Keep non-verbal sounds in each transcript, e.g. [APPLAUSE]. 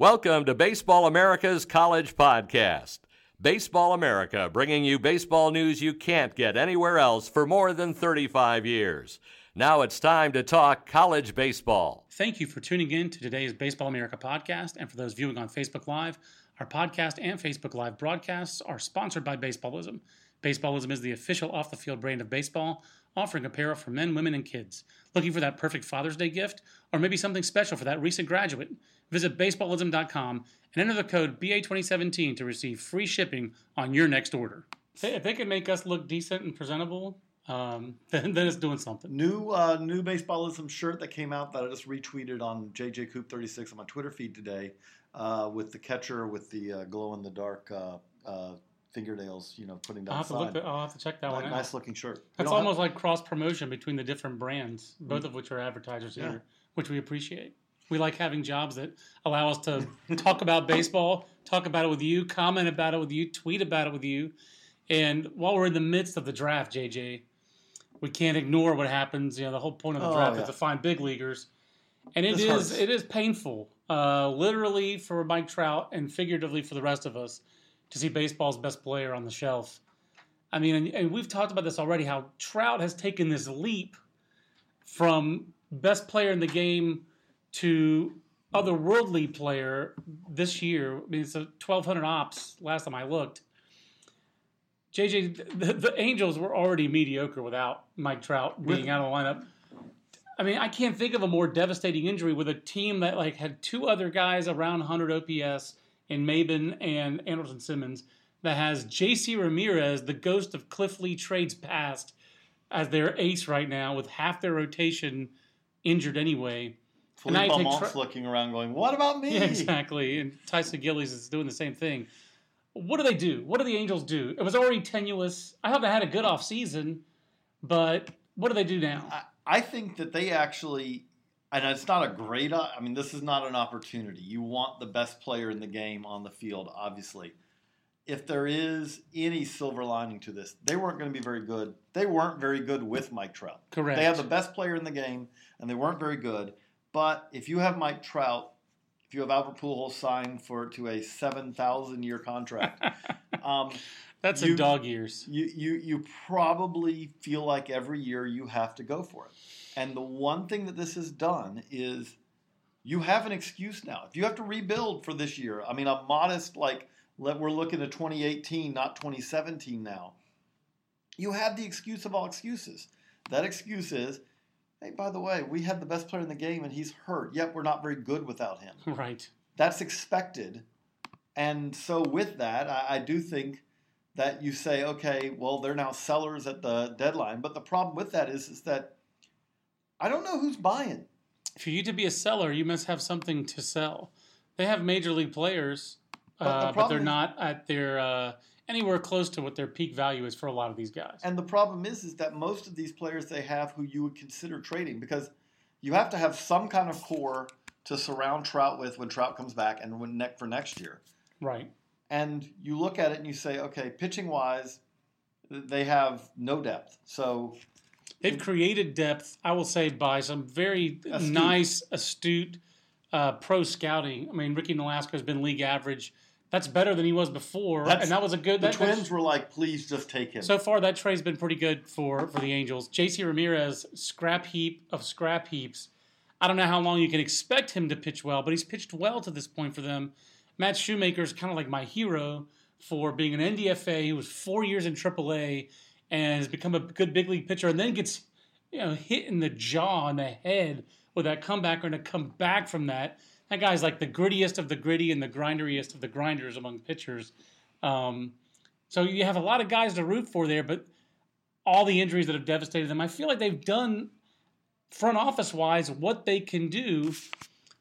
Welcome to Baseball America's College Podcast. Baseball America bringing you baseball news you can't get anywhere else for more than 35 years. Now it's time to talk college baseball. Thank you for tuning in to today's Baseball America podcast. And for those viewing on Facebook Live, our podcast and Facebook Live broadcasts are sponsored by Baseballism. Baseballism is the official off the field brand of baseball, offering apparel for men, women, and kids. Looking for that perfect Father's Day gift? Or maybe something special for that recent graduate? Visit baseballism.com and enter the code BA2017 to receive free shipping on your next order. If they can make us look decent and presentable, um, [LAUGHS] then, then it's doing something. New uh, new baseballism shirt that came out that I just retweeted on JJ Coop 36 on my Twitter feed today uh, with the catcher with the uh, glow in the dark uh, uh, fingernails, you know, putting down I'll have, the to look, I'll have to check that one out. nice looking shirt. We That's don't almost like cross promotion between the different brands, both Mm. of which are advertisers Yeah. here, which we appreciate. We like having jobs that allow us to [LAUGHS] talk about baseball, talk about it with you, comment about it with you, tweet about it with you. And while we're in the midst of the draft, JJ, we can't ignore what happens. You know, the whole point of the Oh, draft yeah. is to find big leaguers, and it This is hurts. it is painful, uh, literally for Mike Trout and figuratively for the rest of us, to see baseball's best player on the shelf. I mean, and, and we've talked about this already. How Trout has taken this leap from best player in the game to otherworldly player this year. I mean, it's a 1,200 ops last time I looked. JJ, the, the Angels were already mediocre without Mike Trout being out of the lineup. I mean, I can't think of a more devastating injury with a team that like had two other guys around 100 OPS in Maybin and Andrelton Simmons that has J.C. Ramirez, the ghost of Cliff Lee trades past, as their ace right now with half their rotation injured anyway. And now Philippe you take looking around going, what about me? Yeah, exactly. And Tyson Gillies is doing the same thing. What do they do? What do the Angels do? It was already tenuous. I thought they had a good off season, but what do they do now? I, I think that they actually, and it's not a great, uh, I mean, this is not an opportunity. You want the best player in the game on the field, obviously. If there is any silver lining to this, they weren't going to be very good. They weren't very good with Mike Trout. Correct. They have the best player in the game, and they weren't very good. But if you have Mike Trout, if you have Albert Pujols signed for to a seven thousand year contract, [LAUGHS] um, That's you- dog years. you, you you probably feel like every year you have to go for it. And the one thing that this has done is you have an excuse now. If you have to rebuild for this year, I mean, a modest like let we're looking at 2018, not 2017 now. You have the excuse of all excuses. That excuse is, hey, by the way, we had the best player in the game and he's hurt. Yet we're not very good without him [LAUGHS] Right. that's expected. And so, with that, I, I do think that you say, okay, well, they're now sellers at the deadline. But the problem with that is, is that I don't know who's buying. For you to be a seller, you must have something to sell. They have major league players, But the uh, but they're is- not at their uh, anywhere close to what their peak value is for a lot of these guys. And the problem is, is that most of these players they have who you would consider trading because you have to have some kind of core to surround Trout with when Trout comes back and when neck for next year. Right. And you look at it and you say, okay, pitching wise, they have no depth. So They've created depth, I will say, by some very Astute. nice, astute uh, pro scouting. I mean, Ricky Nolasco has been league average. That's better than he was before, That's- and that was a good. the That, that's- Twins were like, please just take him. so far, that trade's been pretty good for for the Angels. J.C. Ramirez, scrap heap of scrap heaps. I don't know how long you can expect him to pitch well, but he's pitched well to this point for them. Matt Shoemaker is kind of like my hero for being an NDFA. He was four years in AAA and has become a good big league pitcher, and then gets you know hit in the jaw and the head with that comeback, and to come back from that. That guy's like the grittiest of the gritty and the grinderiest of the grinders among pitchers. Um, so you have a lot of guys to root for there, but all the injuries that have devastated them, I feel like they've done front office wise what they can do.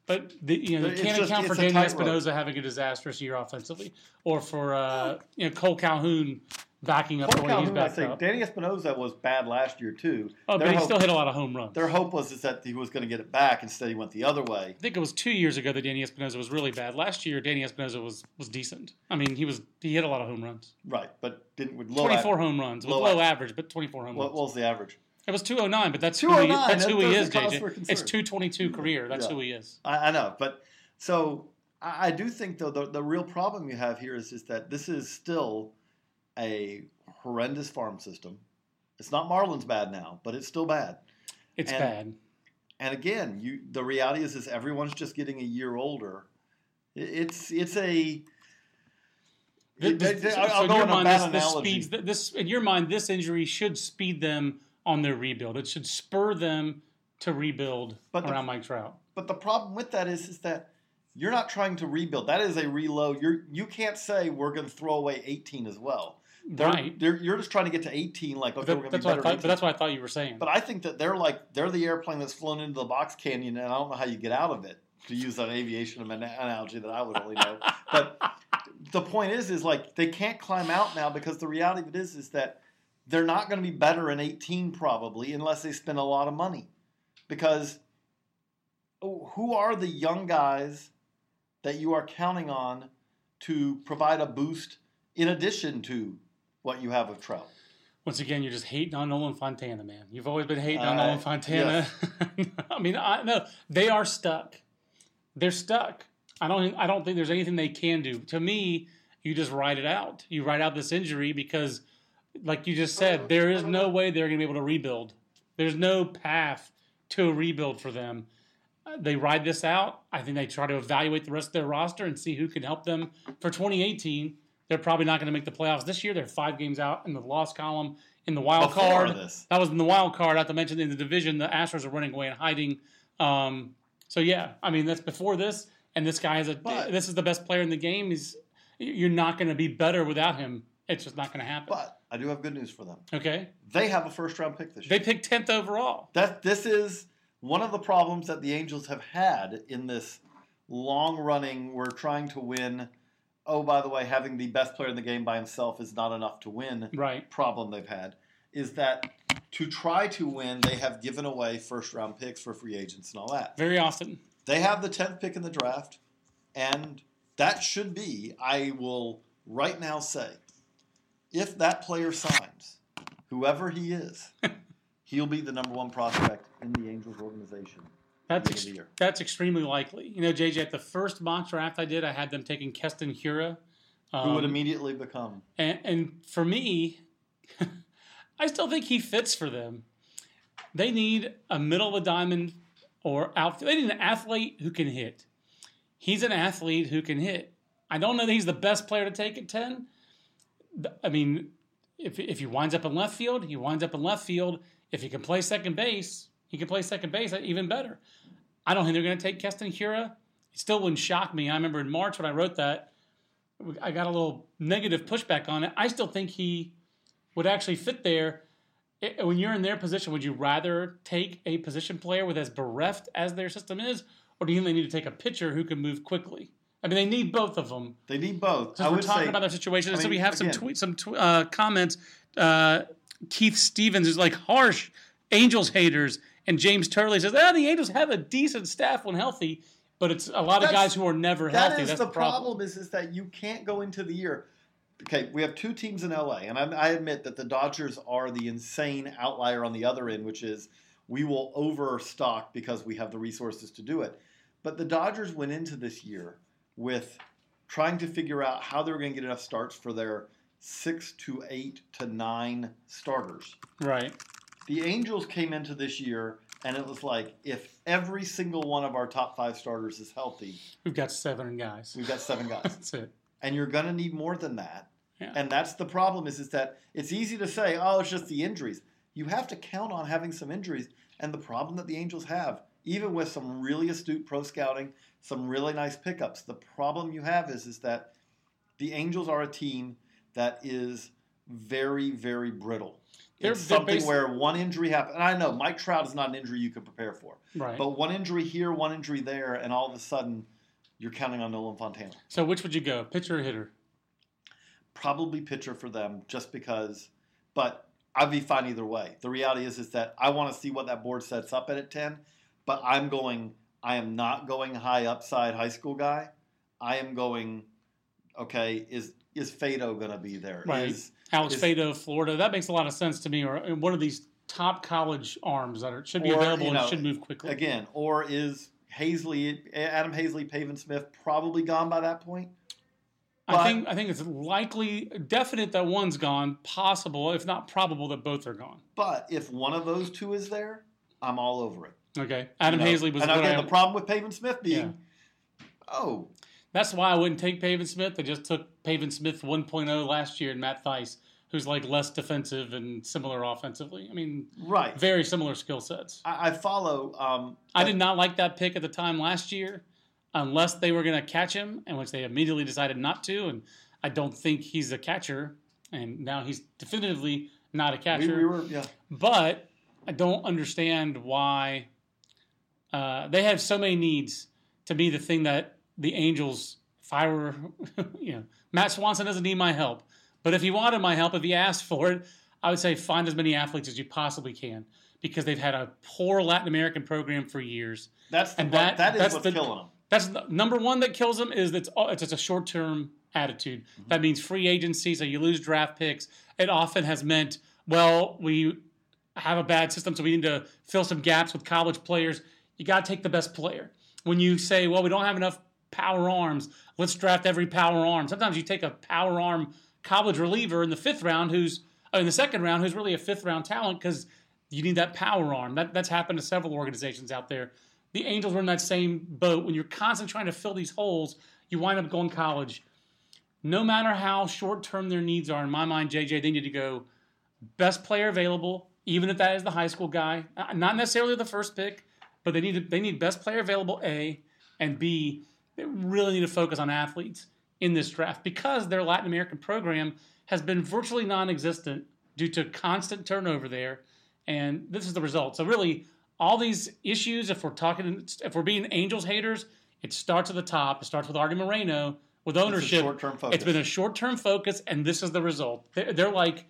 But the, you know, you can't just- account for Danny. Espinosa having a disastrous year offensively, or for uh, you know Kole Calhoun backing up Cole the way he's backed up. Danny Espinosa was bad last year too. Oh, their, but he hope, still hit a lot of home runs. their hope was is that he was going to get it back. Instead, he went the other way. I think it was two years ago that Danny Espinosa was really bad. Last year, Danny Espinosa was was decent. I mean, he was he hit a lot of home runs. Right, but didn't with low. Twenty four home runs with low low, average. average, but twenty four home What, runs. what was the average? It was 209, but that's who he, 209, that's that who he is, doesn't JJ. It's 222 career. That's Yeah. who he is. I, I know, but so I, I do think though the, the real problem you have here is is that this is still a horrendous farm system. It's not Marlins bad now, but it's still bad. It's And- bad. And again, you the reality is is everyone's just getting a year older. It's it's a Th- it- this- I'll- I'll in go your on a mind, bad this, this analogy. speeds this. In your mind, this injury should speed them on their rebuild. It should spur them to rebuild But the- around Mike Trout. But the problem with that is, is that you're not trying to rebuild. That is a reload. You're you can't say we're going to throw away 18 as well. They're, Right. They're, you're just trying to get to 18. Like okay, That- we're going to be better. thought. But that's what I thought you were saying. But I think that they're like they're the airplane that's flown into the box canyon, and I don't know how you get out of it. To use an aviation analogy that I would only know, [LAUGHS] but the point is, is like they can't climb out now because the reality of it is, is that they're not going to be better in 18 probably unless they spend a lot of money, because who are the young guys that you are counting on to provide a boost in addition to what you have of Trout? Once again, you're just hating on Nolan Fontana, man. You've always been hating on Uh, Nolan Fontana. [LAUGHS] I mean, I no, they are stuck. They're stuck. I don't. I don't think there's anything they can do. To me, you just ride it out. You ride out this injury because, like you just said, there is no way they're going to be able to rebuild. There's no path to a rebuild for them. Uh, They ride this out. I think they try to evaluate the rest of their roster and see who can help them for 2018. They're probably not going to make the playoffs this year. They're five games out in the loss column in the wild Before card. this. That was in the wild card. Not to mention in the division, the Astros are running away and hiding. Um, so yeah, I mean that's before this, and this guy is a. But- this is the best player in the game. He's you're not going to be better without him. It's just not going to happen. But I do have good news for them. okay, They have a first round pick this year. they picked tenth overall. that this is one of the problems that the Angels have had in this long running. We're trying to win. Oh, by the way, having the best player in the game by himself is not enough to win. Right. Problem they've had is that to try to win, they have given away first round picks for free agents and all that. Very often. They have the tenth pick in the draft, and that should be. I will right now say, if that player signs, whoever he is, [LAUGHS] he'll be the number one prospect in the Angels organization. That's ex- that's extremely likely. You know, JJ, at the first mock draft I did, I had them taking Keston Hiura. Who would Um, immediately become? And, and for me, [LAUGHS] I still think he fits for them. They need a middle of the diamond or out. They need an athlete who can hit. He's an athlete who can hit. I don't know that he's the best player to take at ten. I mean, if if he winds up in left field, he winds up in left field. If he can play second base, he can play second base even better. I don't think they're going to take Keston Hiura. It still wouldn't shock me. I remember in March when I wrote that, I got a little negative pushback on it. I still think he would actually fit there. I- When you're in their position, would you rather take a position player with as bereft as their system is, or do you think they need to take a pitcher who can move quickly? I mean, they need both of them. They need both. I Since we're would talking say about their situation, I so we have some again- tweet, some tw- uh, comments. Uh, Keith Stevens is like harsh Angels haters, and James Turley says, "Ah, the Angels have a decent staff when healthy, but it's a lot of That's- guys who are never that healthy. is That's the the problem. problem. Is is that you can't go into the year. Okay, we have two teams in LA, and I, I admit that the Dodgers are the insane outlier on the other end, which is we will overstock because we have the resources to do it. But the Dodgers went into this year with trying to figure out how they were going to get enough starts for their six to eight to nine starters. Right. The Angels came into this year, and it was like if every single one of our top five starters is healthy, We've got seven guys. we've got seven guys [LAUGHS] That's it. and you're going to need more than that. Yeah. And that's the problem is is that it's easy to say, "Oh, it's just the injuries." You have to count on having some injuries, and the problem that the Angels have, even with some really astute pro scouting, some really nice pickups, the problem you have is is that the Angels are a team that is very very brittle. They're- it's they're something where one injury happens. And I know Mike Trout is not an injury you can prepare for, Right. but one injury here, one injury there, and all of a sudden you're counting on Nolan Fontana so which would you go, pitcher or hitter? probably pitcher for them just because but I'd be fine either way. The reality is is that I want to see what that board sets up at at 10, but I'm going I am not going high upside high school guy. I am going okay, is is Faedo going to be there? Right. Is Alex is- Faedo, Florida. That makes a lot of sense to me. Or one of these top college arms that are, should be Or, available you know, and should move quickly. again, or is Haseley, Adam Haseley, Pavin Smith, probably gone by that point. I think I think it's likely, definite that one's gone. Possible, if not probable, that both are gone. But if one of those two is there, I'm all over it. Okay, Adam You know? Haseley was. And again, I- the problem with Pavin Smith being, oh, That's why I wouldn't take Pavin Smith. They just took Pavin Smith 1.0 last year and Matt Thaiss, who's like less defensive and similar offensively. I mean, right. very similar skill sets. I, I follow. Um, I did not like that pick at the time last year, unless they were going to catch him, and which they immediately decided not to. And I don't think he's a catcher, and now he's definitively not a we, catcher. we were, yeah. but I don't understand why uh, they have so many needs. To be the thing that the Angels, if I were, [LAUGHS] you know, Matt Swanson doesn't need my help, but if he wanted my help, if he asked for it, I would say find as many athletes as you possibly can because they've had a poor Latin American program for years. That's the And that- that is that's what's the- killing them. That's the number one that kills them is that it's, it's a short term attitude. Mm-hmm. That means free agency, so you lose draft picks. It often has meant, well, we have a bad system, so we need to fill some gaps with college players. You got to take the best player. When you say, well, we don't have enough power arms, let's draft every power arm. Sometimes you take a power arm college reliever in the fifth round who's uh, in the second round who's really a fifth round talent because you need that power arm. That, that's happened to several organizations out there. The Angels were in that same boat. When you're constantly trying to fill these holes, you wind up going college. No matter how short term their needs are, in my mind, JJ, they need to go best player available, even if that is the high school guy. Uh, Not necessarily the first pick, but they need to, they need best player available. A and B. They really need to focus on athletes in this draft because their Latin American program has been virtually non-existent due to constant turnover there, and this is the result. So really, all these issues, if we're talking, if we're being Angels haters, it starts at the top. It starts with Artie Moreno with ownership. short-term focus. It's been a short-term focus, and this is the result. They're, they're like,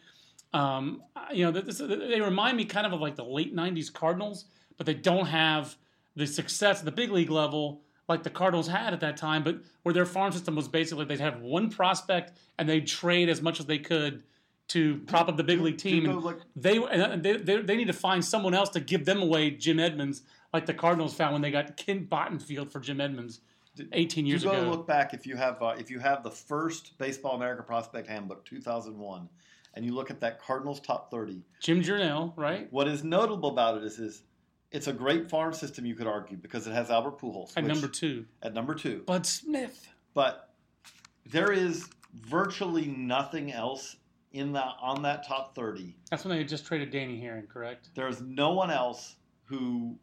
um, you know, this, they remind me kind of of like the late '90s Cardinals, but they don't have the success at the big league level like the Cardinals had at that time. But where their farm system was basically they'd have one prospect and they'd trade as much as they could to prop up the big league team. And like- they, and they, they they need to find someone else to give them away Jim Edmonds, like the Cardinals found when they got Kent Bottenfield for Jim Edmonds 18 years you go ago. look back if you have uh, if you have the first Baseball America Prospect Handbook 2001, and you look at that Cardinals top 30. Jim Journell, right? What is notable about it is, is it's a great farm system. You could argue because it has Albert Pujols At which- number two, At number two, Bud Smith. but there is virtually nothing else in that on that top 30. That's when they just traded Danny Haren, correct? There's no one else who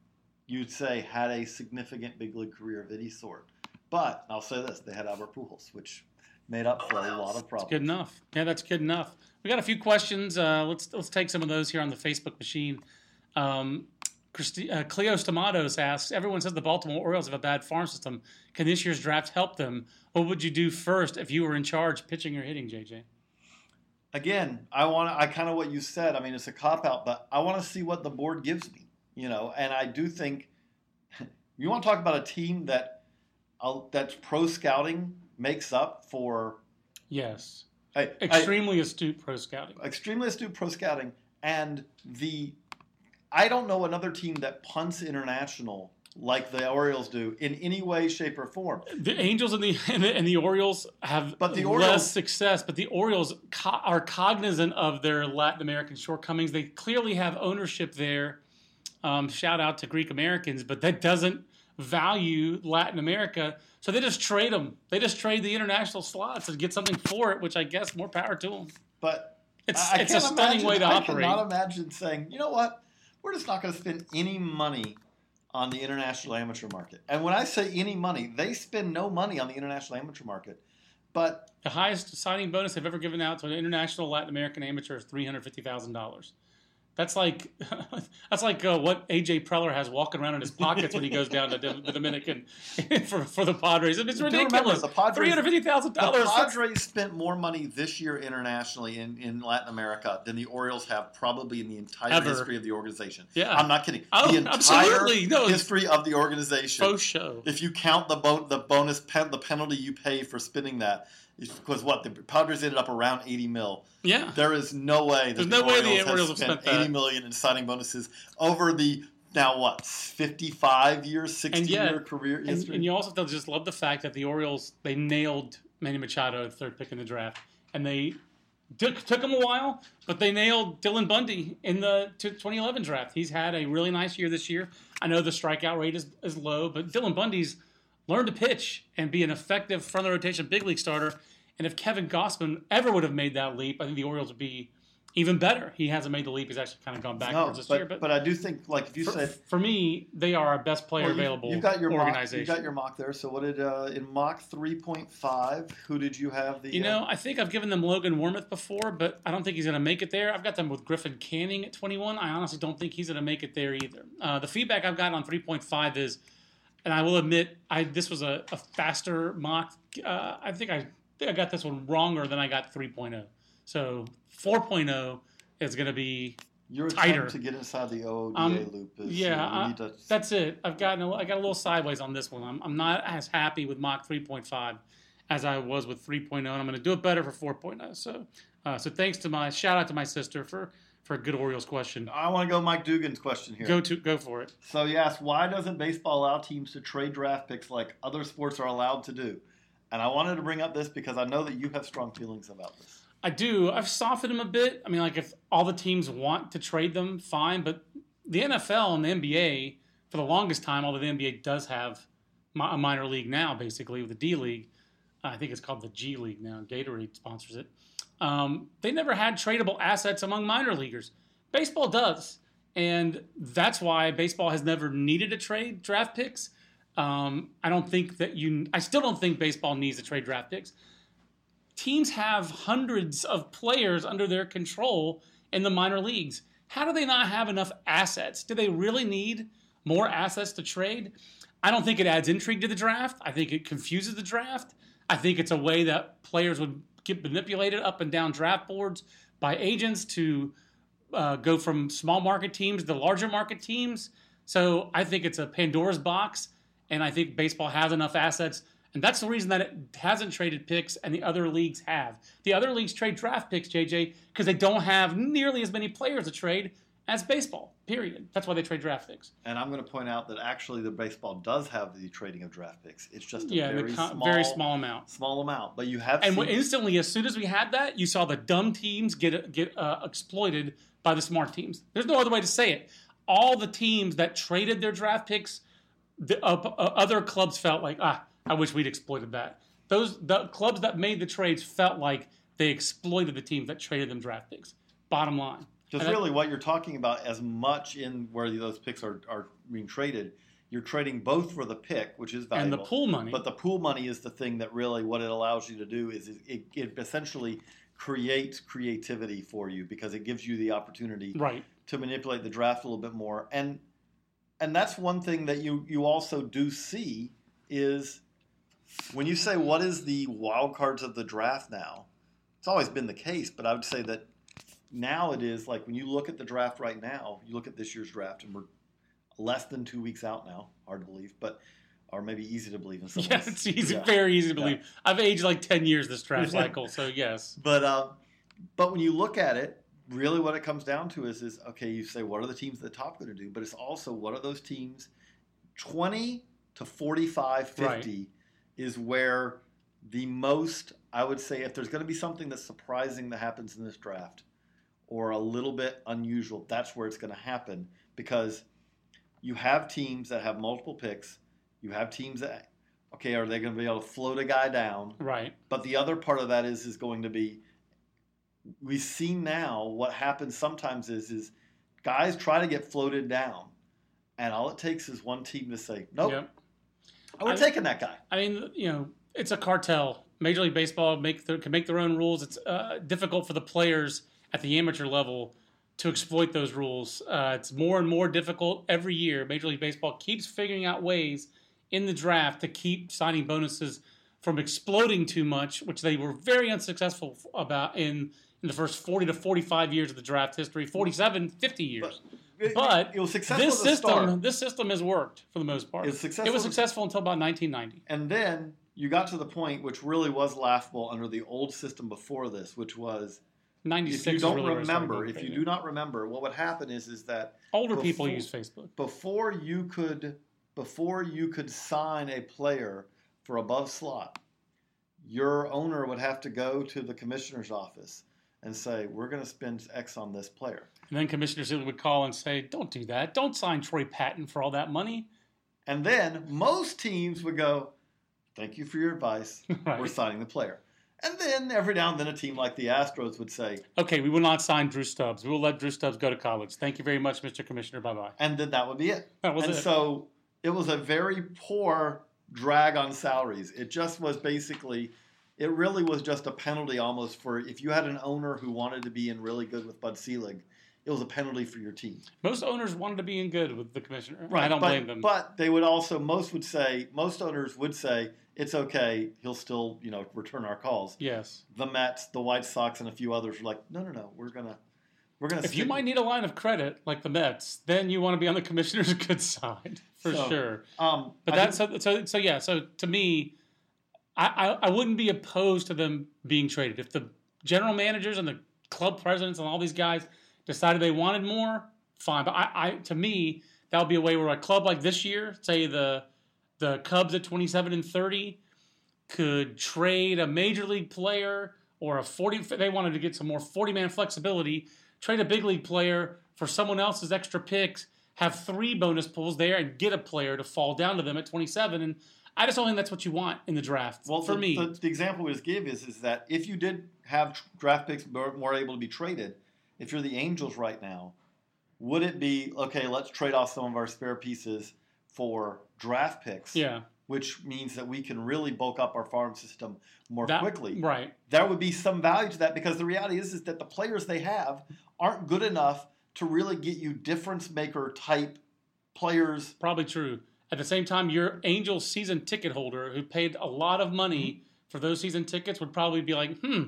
you'd say had a significant big league career of any sort. But I'll say this: they had Albert Pujols, which made up for a lot of problems. Good enough. Yeah, that's good enough. We got a few questions. Uh, let's let's take some of those here on the Facebook machine. Um, Christi- uh, Cleo Stamatos asks, everyone says the Baltimore Orioles have a bad farm system. Can this year's draft help them? What would you do first if you were in charge, pitching or hitting, JJ? again, I want to. I kind of what you said. I mean, it's a cop out, but I want to see what the board gives me. You know, and I do think [LAUGHS] you want to talk about a team that uh, that's pro scouting makes up for. Yes. I, I- Extremely astute pro scouting. extremely astute pro scouting, and the. I don't know another team that punts international like the Orioles do in any way, shape, or form. The Angels and the [LAUGHS] and the, and the Orioles have But the less Orioles- success, but the Orioles co- are cognizant of their Latin American shortcomings. They clearly have ownership there. Um, shout out to Greek Americans, but that doesn't value Latin America. So they just trade them. They just trade the international slots and get something for it, which I guess more power to them. But It's I- I it's a stunning imagine- way to operate. I operate. cannot imagine saying, you know what, we're just not going to spend any money on the international amateur market. And when I say any money, they spend no money on the international amateur market. But The highest signing bonus they've ever given out to an international Latin American amateur is three hundred fifty thousand dollars. That's like [LAUGHS] that's like uh, what AJ Preller has walking around in his pockets when he goes down to the Dominican [LAUGHS] for, for the Padres. It's ridiculous. the Padres- Three hundred fifty thousand the. Padres spent more money this year internationally in, in Latin America than the Orioles have probably in the entire Ever. history of the organization. Yeah. I'm not kidding. Oh, the entire absolutely. No, history of the organization. Faux show. if you count the bon- the bonus pen- the penalty you pay for spending that, because what the Padres ended up around 80 mil. Yeah. There is no way that There's the no way the Orioles, Orioles have spent spent that. 80 million in signing bonuses over the now what, 55 years, 60 yet- year career And, history? and you also have to just love the fact that the Orioles they nailed Manny Machado, at third pick in the draft, and they took took him a while, but they nailed Dylan Bundy in the t- 2011 draft. He's had a really nice year this year. I know the strikeout rate is, is low, but Dylan Bundy's learned to pitch and be an effective front of the rotation big league starter. And if Kevin Gausman ever would have made that leap, I think the Orioles would be even better. He hasn't made the leap. He's actually kind of gone no, backwards this but, year. But, but I do think, like, if you for, said for me, they are our best player Well, you- available You've got your mock. organization. You got your mock there. So what did uh, in mock three point five? Who did you have? The You uh, know, I think I've given them Logan Warmoth before, but I don't think he's going to make it there. I've got them with Griffin Canning at 21. I honestly don't think he's going to make it there either. Uh, the feedback I've gotten on 3.5 is, and I will admit, I this was a, a faster mock. Uh, I think I think I got this one wronger than I got 3.0. So 4.0 is going to be your tighter. to get inside the OODA Um, loop is yeah, uh, I- need to, That's it. I've gotten a, I got a little sideways on this one. I'm, I'm not as happy with mock 3.5 as I was with 3.0, and I'm going to do it better for 4.0. So, uh, so thanks to my shout out to my sister for for a good Orioles question. I want to go Mike Dugan's question here. Go to go for it. So you asked why doesn't baseball allow teams to trade draft picks like other sports are allowed to do? And I wanted to bring up this because I know that you have strong feelings about this. I do. I've softened them a bit. I mean, like if all the teams want to trade them, fine. But the NFL and the NBA, for the longest time, although the NBA does have a minor league now, basically with the D League, I think it's called the G League now. Gatorade sponsors it. Um, they never had tradable assets among minor leaguers. Baseball does, and that's why baseball has never needed to trade draft picks. Um, I don't think that you. I still don't think baseball needs to trade draft picks teams have hundreds of players under their control in the minor leagues. How do they not have enough assets? Do they really need more assets to trade? I don't think it adds intrigue to the draft. I think it confuses the draft. I think it's a way that players would get manipulated up and down draft boards by agents to uh, go from small market teams to larger market teams. So I think it's a Pandora's box, and I think baseball has enough assets and that's the reason that it hasn't traded picks and the other leagues have. The other leagues trade draft picks, JJ, because they don't have nearly as many players to trade as baseball, period. That's why they trade draft picks. And I'm going to point out that actually the baseball does have the trading of draft picks. It's just a Yeah, very, co- small, very small amount. small amount. But you have And seen, instantly, as soon as we had that, you saw the dumb teams get get uh, exploited by the smart teams. There's no other way to say it. All the teams that traded their draft picks, the uh, uh, other clubs felt like, ah, I wish we'd exploited that. Those the clubs that made the trades felt like they exploited the teams that traded them draft picks. Bottom line. Because really, what you're talking about, as much in where those picks are, are being traded, you're trading both for the pick, which is valuable, and the pool money. But the pool money is the thing that really what it allows you to do is it, it essentially creates creativity for you because it gives you the opportunity right. to manipulate the draft a little bit more. And and that's one thing that you you also do see is when you say what is the wild cards of the draft now. It's always been the case, but I would say that now it is like when you look at the draft right now, you look at this year's draft, and we're less than two weeks out now. Hard to believe, but or maybe easy to believe in some [LAUGHS] Yeah, ways. it's easy, Yeah. very easy to Yeah. believe. I've aged like ten years this draft cycle, so yes. But uh, but when you look at it, really what it comes down to is is okay. You say what are the teams at the top going to do, but it's also what are those teams, twenty to 45, 50 Right. is where the most I would say if there's going to be something that's surprising that happens in this draft, or a little bit unusual, that's where it's going to happen because you have teams that have multiple picks. You have teams that okay, are they going to be able to float a guy down? Right. But the other part of that is is going to be we see now what happens sometimes is is guys try to get floated down, and all it takes is one team to say, "Nope, Yep. we're I- taking that guy." I mean, you know, it's a cartel. Major League Baseball make their, can make their own rules. It's uh, difficult for the players at the amateur level to exploit those rules. Uh, it's more and more difficult every year. Major League Baseball keeps figuring out ways in the draft to keep signing bonuses from exploding too much, which they were very unsuccessful about in in the first 40 to 45 years of the draft history, 47, 50 years. But it was successful this system, start, this system has worked for the most part. It's successful it was successful until about 1990. and then you got to the point which really was laughable under the old system before this, which was 96 if you don't really where it started remember, if you do not remember, what would happen is is that older people use Facebook. before you could before you could sign a player for above slot, your owner would have to go to the commissioner's office and say, "We're going to spend X on this player." And then Commissioner Selig would call and say, "Don't do that. Don't sign Troy Patton for all that money." And then most teams would go, "Thank you for your advice. [LAUGHS] Right. We're signing the player." And then every now and then a team like the Astros would say, Okay, we will not sign Drew Stubbs. We will let Drew Stubbs go to college. Thank you very much, Mr. Commissioner. Bye bye. and then that would be it. That was and it. so it was a very poor drag on salaries. It just was basically, it really was just a penalty almost for if you had an owner who wanted to be in really good with Bud Selig, it was a penalty for your team. Most owners wanted to be in good with the commissioner. Right. I don't but, blame them. But they would also, most would say, most owners would say, it's okay. He'll still, you know, return our calls. yes. The Mets, the White Sox, and a few others were like, no, no, no, we're gonna, we're gonna. If you might need a line of credit like the Mets, then you want to be on the commissioner's [LAUGHS] good side for So, sure. Um, But that's so, so so yeah. So to me, I, I I wouldn't be opposed to them being traded if the general managers and the club presidents and all these guys decided they wanted more. Fine, but I, I to me that would be a way where a club like this year, say the the Cubs at twenty seven and thirty, could trade a major league player or a forty. They wanted to get some more forty man flexibility. Trade a big league player for someone else's extra picks. Have three bonus pools there and get a player to fall down to them at twenty seven. And I just don't think that's what you want in the draft. Well, for the, me, the, the example we just gave is is that if you did have draft picks more, more able to be traded, if you're the Angels right now, would it be okay? Let's trade off some of our spare pieces for draft picks, yeah, which means that we can really bulk up our farm system more that, quickly. right? There would be some value to that because the reality is is that the players they have aren't good enough to really get you difference maker type players. Probably true. At the same time, your Angels season ticket holder who paid a lot of money for those season tickets would probably be like, hmm,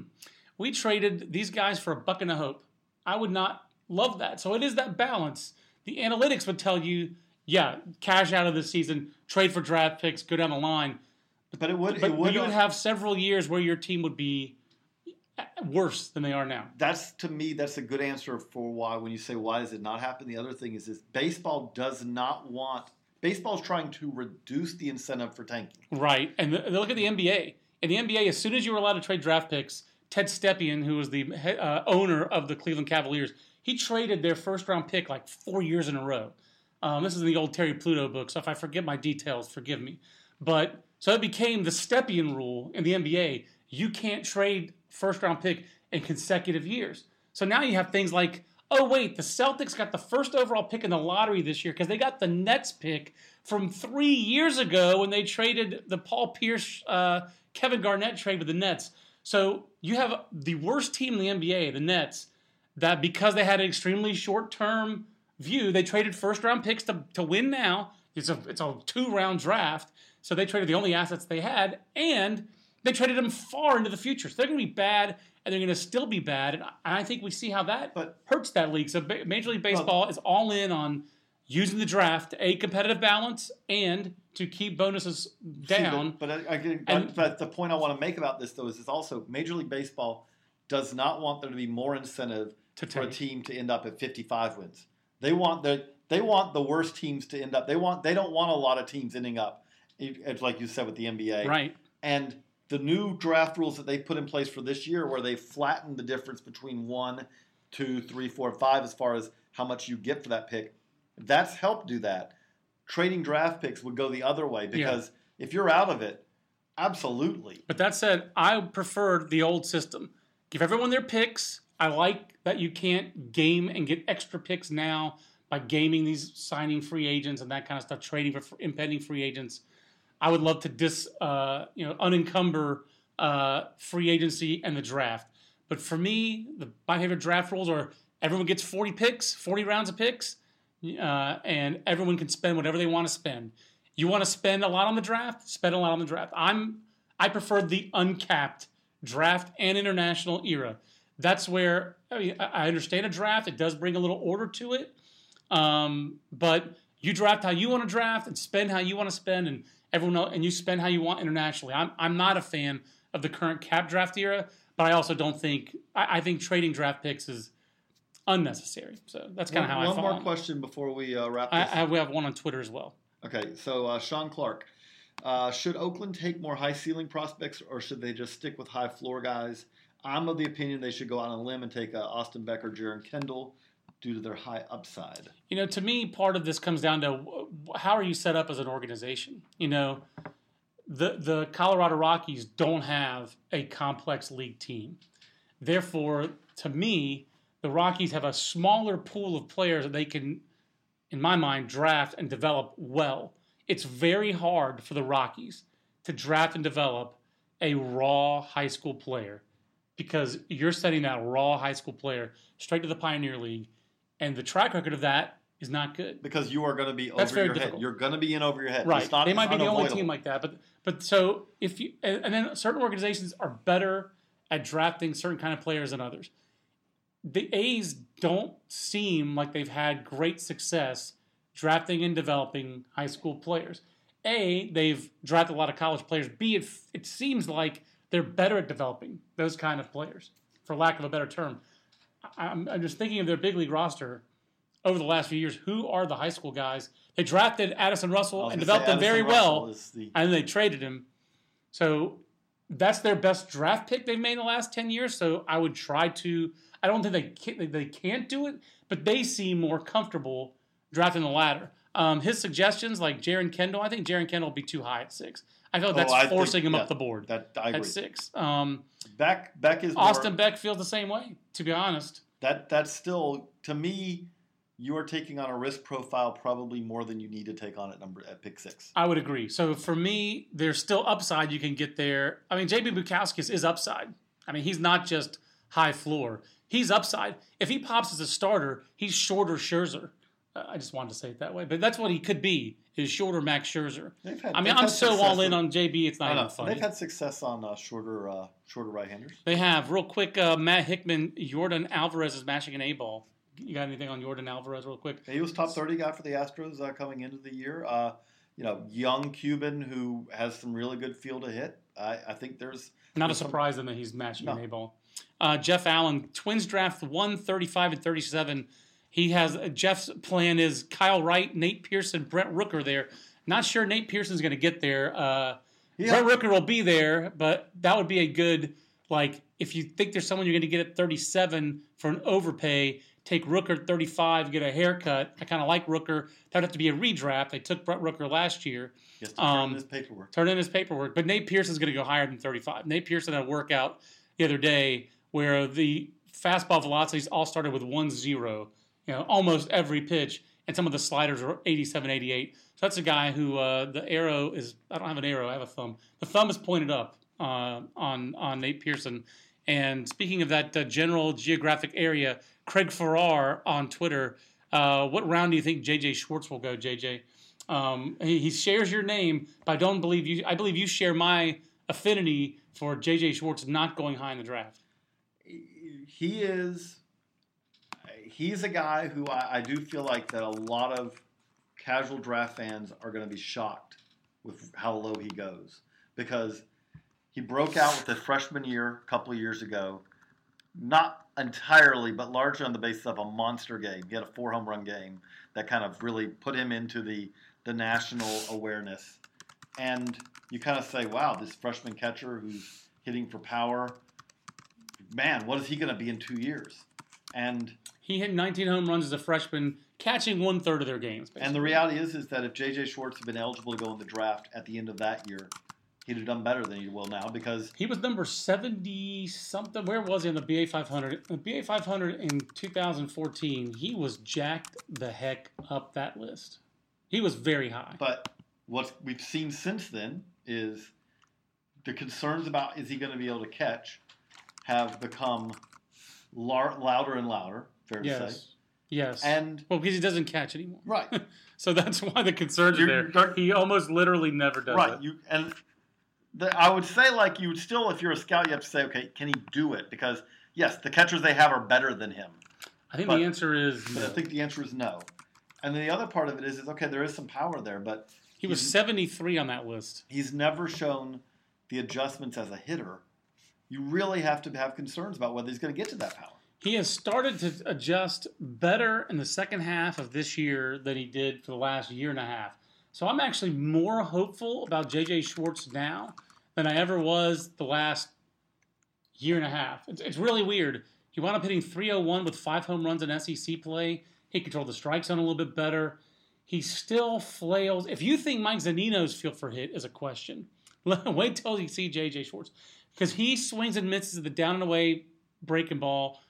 we traded these guys for a buck and a hope. I would not love that. So it is that balance. The analytics would tell you, yeah, cash out of the season, trade for draft picks, go down the line. But it would But, it would you would have several years where your team would be worse than they are now. that's to me that's a good answer for why when you say why does it not happen the other thing is is baseball does not want baseball's trying to reduce the incentive for tanking Right, and the, look at the NBA. In the NBA, as soon as you were allowed to trade draft picks, Ted Stepien, who was the uh, owner of the Cleveland Cavaliers, he traded their first round pick like four years in a row. Um, this is in the old Terry Pluto book, so if I forget my details, forgive me. But so it became the Stepien rule in the NBA. You can't trade first round pick in consecutive years. So now you have things like, oh wait, the Celtics got the first overall pick in the lottery this year because they got the Nets pick from three years ago when they traded the Paul Pierce, uh, Kevin Garnett trade with the Nets. So you have the worst team in the NBA, the Nets, that because they had an extremely short term view, they traded first round picks to, to win now. It's a it's a two round draft, so they traded the only assets they had, and they traded them far into the future. So they're going to be bad, and they're going to still be bad. And I- think we see how that But- hurts that league. So Major League Baseball is all in on using the draft a competitive balance and to keep bonuses down. See, but, but, I, I, get- And- but the point I want to make about this though is, is also Major League Baseball does not want there to be more incentive To for a team to end up at 55 wins. They want the they want the worst teams to end up. They want they don't want a lot of teams ending up. It's like you said with the NBA, right. And the new draft rules that they put in place for this year, where they flattened the difference between one, two, three, four, five, as far as how much you get for that pick, that's helped do that. Trading draft picks would go the other way because if you're out of it, absolutely. But that said, I prefer the old system. Give everyone their picks. I like that you can't game and get extra picks now by gaming these signing free agents and that kind of stuff, trading for impending free agents. I would love to dis, uh, you know, unencumber uh, free agency and the draft. But for me, the, my favorite draft rules are everyone gets 40 picks, 40 rounds of picks, uh, and everyone can spend whatever they want to spend. You want to spend a lot on the draft? Spend a lot on the draft. I'm I prefer the uncapped draft and international era. That's where I, mean, I understand a draft. It does bring a little order to it, um, but you draft how you want to draft and spend how you want to spend, and everyone else, and you spend how you want internationally. I'm I'm not a fan of the current cap draft era, but I also don't think I, I think trading draft picks is unnecessary. So that's kind of how I One more on question before we uh, wrap I, this. I we have one on Twitter as well. Okay, so uh, Sean Clark. Uh, should Oakland take more high ceiling prospects or should they just stick with high floor guys? I'm of the opinion they should go out on a limb and take uh, Austin Becker, Jeren Kendall due to their high upside. You know, to me, part of this comes down to how are you set up as an organization. You know, the the Colorado Rockies don't have a complex league team. Therefore, to me, the Rockies have a smaller pool of players that they can, in my mind, draft and develop well. It's very hard for the Rockies to draft and develop a raw high school player because you're sending that raw high school player straight to the Pioneer League, and the track record of that is not good. Because you are going to be That's over very your difficult. head. You're going to be in over your head. Right. Not, they might be the only team like that, but but so if you and, and then certain organizations are better at drafting certain kind of players than others. The A's don't seem like they've had great success drafting and developing high school players. A, they've drafted a lot of college players. B, it, it seems like they're better at developing those kind of players, for lack of a better term. I'm, I'm just thinking of their big league roster over the last few years. Who are the high school guys? They drafted Addison Russell and developed him very Russell well, the- and then they traded him. So that's their best draft pick they've made in the last 10 years. So I would try to, I don't think they can't, they- can't do it, but they seem more comfortable drafting the latter. Um, his suggestions, like Jeren Kendall, I think Jeren Kendall will be too high at six. I feel like Oh, that's I think- forcing him yeah, up the board That I agree. at six. Um, Beck Beck is more, Austin Beck feels the same way, to be honest. That that's still to me. You are taking on a risk profile probably more than you need to take on at number at pick six. I would agree. So for me, there's still upside you can get there. I mean, JB Bukauskas is upside. I mean, he's not just high floor. He's upside. If he pops as a starter, he's shorter Scherzer. Uh, I just wanted to say it that way, but that's what he could be. Is shorter Max Scherzer. They've had, I mean, I'm so all in with- on JB. It's not know. even funny. They've had success on uh, shorter uh, shorter right handers. They have real quick. Uh, Matt Hickman, Yordan Alvarez is mashing an A ball. You got anything on Yordan Alvarez, real quick? He was top thirty guy for the Astros uh, coming into the year. Uh, you know, young Cuban who has some really good feel to hit. I, I think there's Not a There's some- surprise then that he's matching No. A ball. Uh, Jeff Allen, Twins draft 135 and 37. He has uh, Jeff's plan is Kyle Wright, Nate Pearson, Brent Rooker there. Not sure Nate Pearson's going to get there. Uh, yeah. Brent Rooker will be there, but that would be a good like if you think there's someone you're going to get at 37 for an overpay. Take Rooker 35, get a haircut. I kind of like Rooker. That would have to be a redraft. They took Brent Rooker last year has to turn um, in his paperwork. turn in his paperwork. But Nate Pearson's going to go higher than 35. Nate Pearson had a workout the other day where the fastball velocities all started with 1 0, you know, almost every pitch, and some of the sliders were 87, 88. So that's a guy who uh, the arrow is, I don't have an arrow, I have a thumb. The thumb is pointed up uh, on, on Nate Pearson. And speaking of that uh, general geographic area, Craig Farrar on Twitter, uh, what round do you think JJ Schwartz will go, JJ? Um, he, he shares your name, but I don't believe you. I believe you share my affinity for JJ Schwartz not going high in the draft. he is he's a guy who I, I do feel like that a lot of casual draft fans are going to be shocked with how low he goes because he broke out with his freshman year a couple of years ago not entirely but largely on the basis of a monster game he had a four home run game that kind of really put him into the the national awareness and you kind of say wow this freshman catcher who's hitting for power man, what is he going to be in two years? And He hit 19 home runs as a freshman, catching one third of their games. and the reality is, is that if J.J. Schwartz had been eligible to go in the draft at the end of that year, he'd have done better than he will now because He was number 70 something. Where was he in the BA 500? The BA 500 in 2014, he was jacked the heck up that list. He was very high. But what we've seen since then is the concerns about is he going to be able to catch have become lar- louder and louder. Fair to say. Yes. Yes. And well, because he doesn't catch anymore. right, [LAUGHS] So that's why the concerns are there. He almost literally never does right. it. You and the, I would say like you would still, if you're a scout, you have to say, okay, can he do it? Because yes, the catchers they have are better than him. I think but- the answer is no. I think the answer is no. And then the other part of it is, is okay, there is some power there, but he was 73 on that list. he's never shown the adjustments as a hitter you really have to have concerns about whether he's going to get to that power. He has started to adjust better in the second half of this year than he did for the last year and a half. So I'm actually more hopeful about JJ Schwartz now than I ever was the last year and a half. It's, it's really weird. He wound up hitting 301 with five home runs in SEC play. He controlled the strike zone a little bit better. He still flails. If you think Mike Zunino's feel for hit is a question, [LAUGHS] wait till you see JJ Schwartz because he swings and misses the down and away breaking ball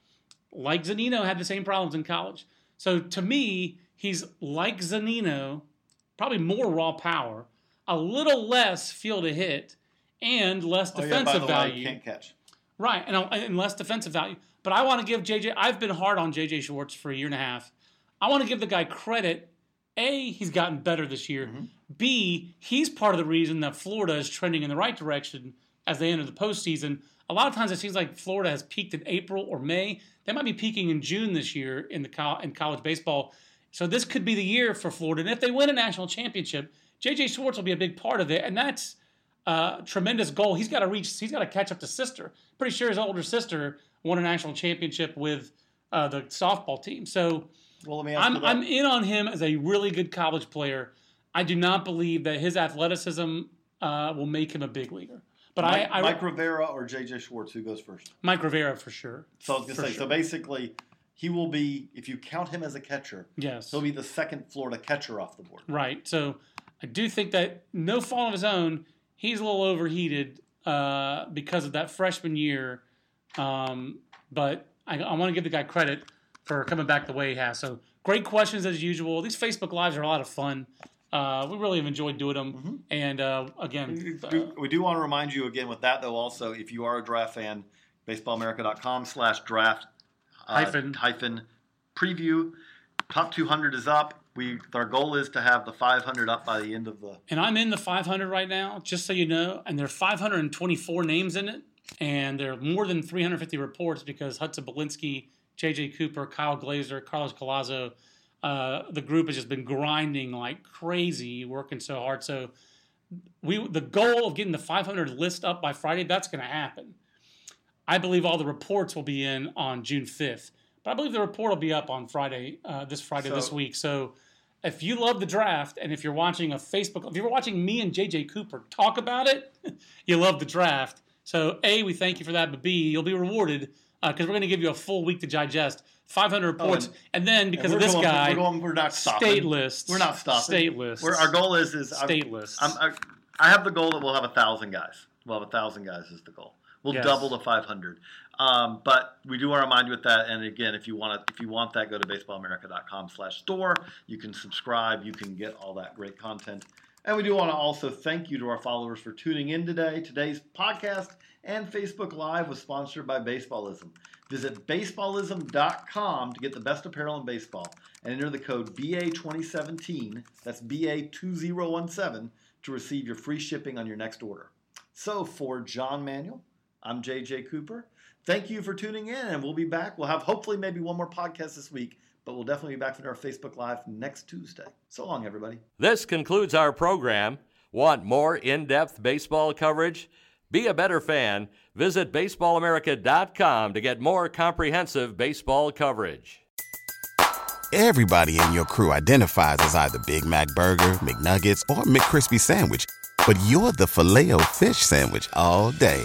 like Zunino had the same problems in college. So to me, he's like Zunino, probably more raw power, a little less feel to hit, and less Oh, yeah, defensive by the way, value. can't catch. Right, and, and less defensive value. But I want to give JJ. I've been hard on JJ Schwartz for a year and a half. I want to give the guy credit. A, he's gotten better this year. Mm-hmm. B, he's part of the reason that Florida is trending in the right direction as they enter the postseason. A lot of times it seems like Florida has peaked in April or May. They might be peaking in June this year in the in college baseball. So this could be the year for Florida. And if they win a national championship, JJ Schwartz will be a big part of it. And that's a tremendous goal. He's got to reach. He's got to catch up to sister. Pretty sure his older sister won a national championship with uh, the softball team. So Well, let me ask I'm. I'm in on him as a really good college player. I do not believe that his athleticism uh, will make him a big leaguer. But Mike, I, I Mike Rivera or JJ Schwartz, who goes first? Mike Rivera for sure. So I was For to say, sure. so basically, he will be, if you count him as a catcher, Yes. he'll be the second Florida catcher off the board. Right. So I do think that no fault of his own, he's a little overheated uh, because of that freshman year. Um, but I, I want to give the guy credit for coming back the way he has. So great questions as usual. These Facebook Lives are a lot of fun. Uh, we really have enjoyed doing them. And uh, again, uh, we do want to remind you again with that, though, also, if you are a draft fan, baseballamerica.com slash draft uh, Hyphen. hyphen preview. Top 200 is up. We Our goal is to have the 500 up by the end of the. and I'm in the 500 right now, just so you know. And there are 524 names in it, and there are more than 350 reports because Hudson Belinsky, J.J. Cooper, Kyle Glaser, Carlos Collazo, uh, the group has just been grinding like crazy, working so hard. So we the goal of getting the 500 list up by Friday, that's going to happen. I believe all the reports will be in on June 5th, but I believe the report will be up on Friday, uh, this Friday this week. So if you love the draft and if you're watching a Facebook, if you're watching me and JJ Cooper talk about it, [LAUGHS] you love the draft. So A, we thank you for that, but B, you'll be rewarded because we're going to give you a full week to digest 500 reports, and- and, then because And of this going, guy, We're, going, we're not stopping. state lists. We're not stopping. State lists. We're, our goal is is I'm- State lists. I'm, I, I have the goal that we'll have a thousand guys. We'll have a thousand guys is the goal. We'll Yes. double the 500. Um, but we do want to remind you with that. And again, if you want to, if you want that, go to baseballamerica.com/store. You can subscribe. You can get all that great content. And we do want to also thank you to our followers for tuning in today. Today's podcast and Facebook Live was sponsored by Baseballism. Visit baseballism.com to get the best apparel in baseball and enter the code BA2017, that's BA2017, to receive your free shipping on your next order. So for John Manuel, I'm JJ Cooper. Thank you for tuning in, and we'll be back. We'll have hopefully maybe one more podcast this week, but we'll definitely be back for our Facebook Live next Tuesday. So long, everybody. This concludes our program. Want more in depth baseball coverage? Be a better fan. Visit baseballamerica.com to get more comprehensive baseball coverage. Everybody in your crew identifies as either Big Mac Burger, McNuggets, or McCrispy Sandwich. But you're the filet fish Sandwich all day.